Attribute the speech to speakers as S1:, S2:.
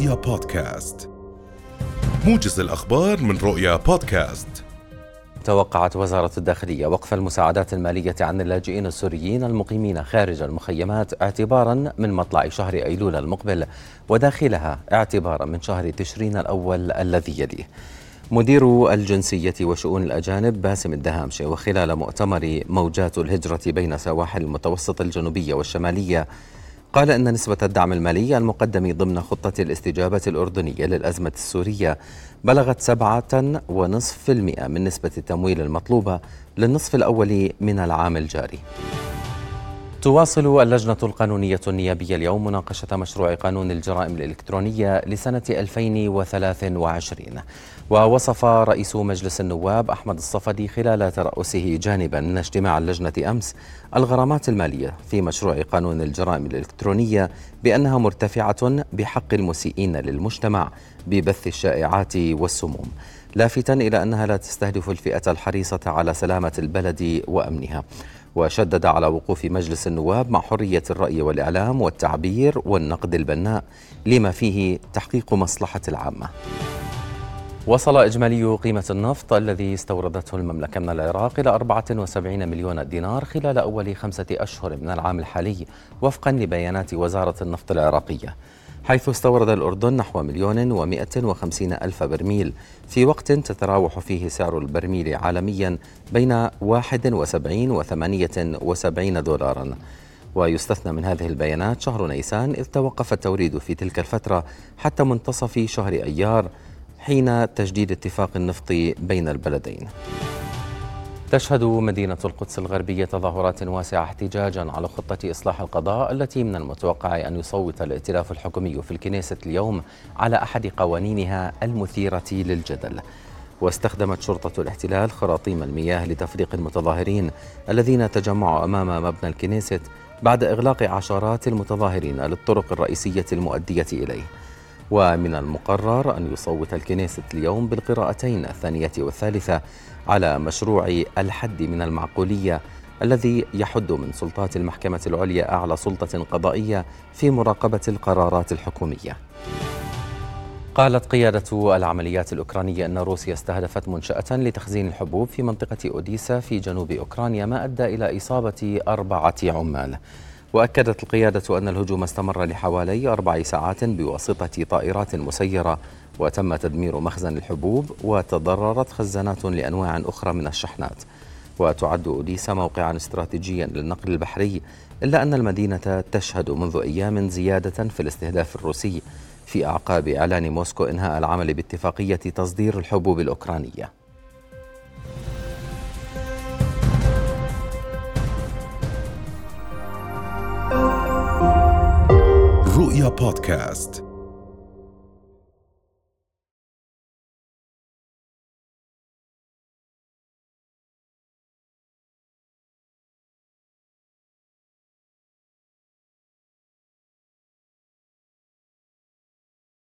S1: رؤيا بودكاست. موجز الأخبار من رؤيا بودكاست.
S2: توقعت وزارة الداخلية وقف المساعدات المالية عن اللاجئين السوريين المقيمين خارج المخيمات اعتبارا من مطلع شهر أيلول المقبل وداخلها اعتبارا من شهر تشرين الأول الذي يليه. مدير الجنسية وشؤون الأجانب باسم الدهامشي وخلال مؤتمر موجات الهجرة بين سواحل المتوسط الجنوبية والشمالية قال إن نسبة الدعم المالي المقدم ضمن خطة الاستجابة الأردنية للأزمة السورية بلغت سبعة ونصف في المئة من نسبة التمويل المطلوبة للنصف الأول من العام الجاري. تواصل اللجنة القانونية النيابية اليوم مناقشة مشروع قانون الجرائم الإلكترونية لسنة 2023 ووصف رئيس مجلس النواب أحمد الصفدي خلال ترأسه جانبا اجتماع اللجنة أمس الغرامات المالية في مشروع قانون الجرائم الإلكترونية بأنها مرتفعة بحق المسيئين للمجتمع ببث الشائعات والسموم لافتا إلى أنها لا تستهدف الفئة الحريصة على سلامة البلد وأمنها. وشدد على وقوف مجلس النواب مع حرية الرأي والإعلام والتعبير والنقد البناء لما فيه تحقيق مصلحة العامة. وصل إجمالي قيمة النفط الذي استوردته المملكة من العراق إلى 74 مليون دينار خلال أول خمسة أشهر من العام الحالي وفقا لبيانات وزارة النفط العراقية. حيث استورد الأردن نحو مليون ومائة وخمسين ألف برميل في وقت تتراوح فيه سعر البرميل عالميا بين واحد وسبعين وثمانية وسبعين دولارا. ويستثنى من هذه البيانات شهر نيسان إذ توقف التوريد في تلك الفترة حتى منتصف شهر أيار حين تجديد اتفاق النفط بين البلدين. تشهد مدينة القدس الغربية تظاهرات واسعة احتجاجا على خطة إصلاح القضاء التي من المتوقع أن يصوت الائتلاف الحكومي في الكنيسة اليوم على أحد قوانينها المثيرة للجدل. واستخدمت شرطة الاحتلال خراطيم المياه لتفريق المتظاهرين الذين تجمعوا أمام مبنى الكنيسة بعد إغلاق عشرات المتظاهرين للطرق الرئيسية المؤدية إليه. ومن المقرر أن يصوت الكنيسة اليوم بالقراءتين الثانية والثالثة على مشروع الحد من المعقولية الذي يحد من سلطات المحكمة العليا أعلى سلطة قضائية في مراقبة القرارات الحكومية. قالت قيادة العمليات الأوكرانية أن روسيا استهدفت منشأة لتخزين الحبوب في منطقة أوديسا في جنوب أوكرانيا ما أدى إلى إصابة أربعة عمال. وأكدت القيادة أن الهجوم استمر لحوالي أربع ساعات بواسطة طائرات مسيرة وتم تدمير مخزن الحبوب وتضررت خزانات لأنواع أخرى من الشحنات. وتعد أوديسا موقعا استراتيجيا للنقل البحري إلا أن المدينة تشهد منذ أيام زيادة في الاستهداف الروسي في أعقاب إعلان موسكو إنهاء العمل باتفاقية تصدير الحبوب الأوكرانية.
S1: رؤيا بودكاست